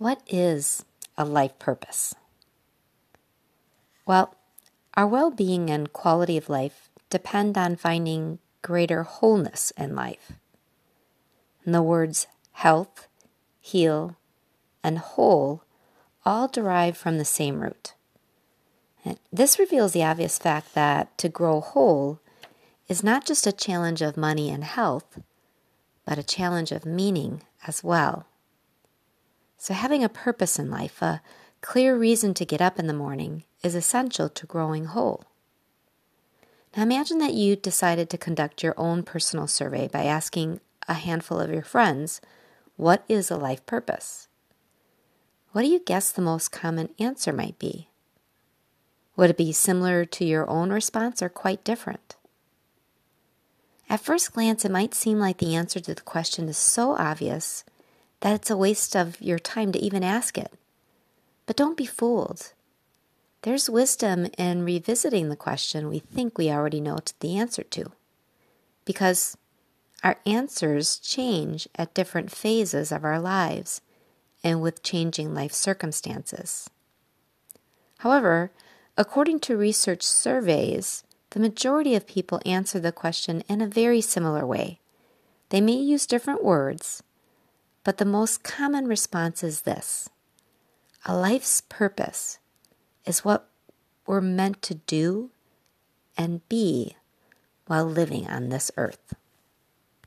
What is a life purpose? Well, our well being and quality of life depend on finding greater wholeness in life. And the words health, heal, and whole all derive from the same root. And this reveals the obvious fact that to grow whole is not just a challenge of money and health, but a challenge of meaning as well. So, having a purpose in life, a clear reason to get up in the morning, is essential to growing whole. Now, imagine that you decided to conduct your own personal survey by asking a handful of your friends, What is a life purpose? What do you guess the most common answer might be? Would it be similar to your own response or quite different? At first glance, it might seem like the answer to the question is so obvious that it's a waste of your time to even ask it. But don't be fooled. There's wisdom in revisiting the question we think we already know the answer to. Because our answers change at different phases of our lives and with changing life circumstances. However, according to research surveys, the majority of people answer the question in a very similar way. They may use different words, but the most common response is this A life's purpose is what we're meant to do and be while living on this earth.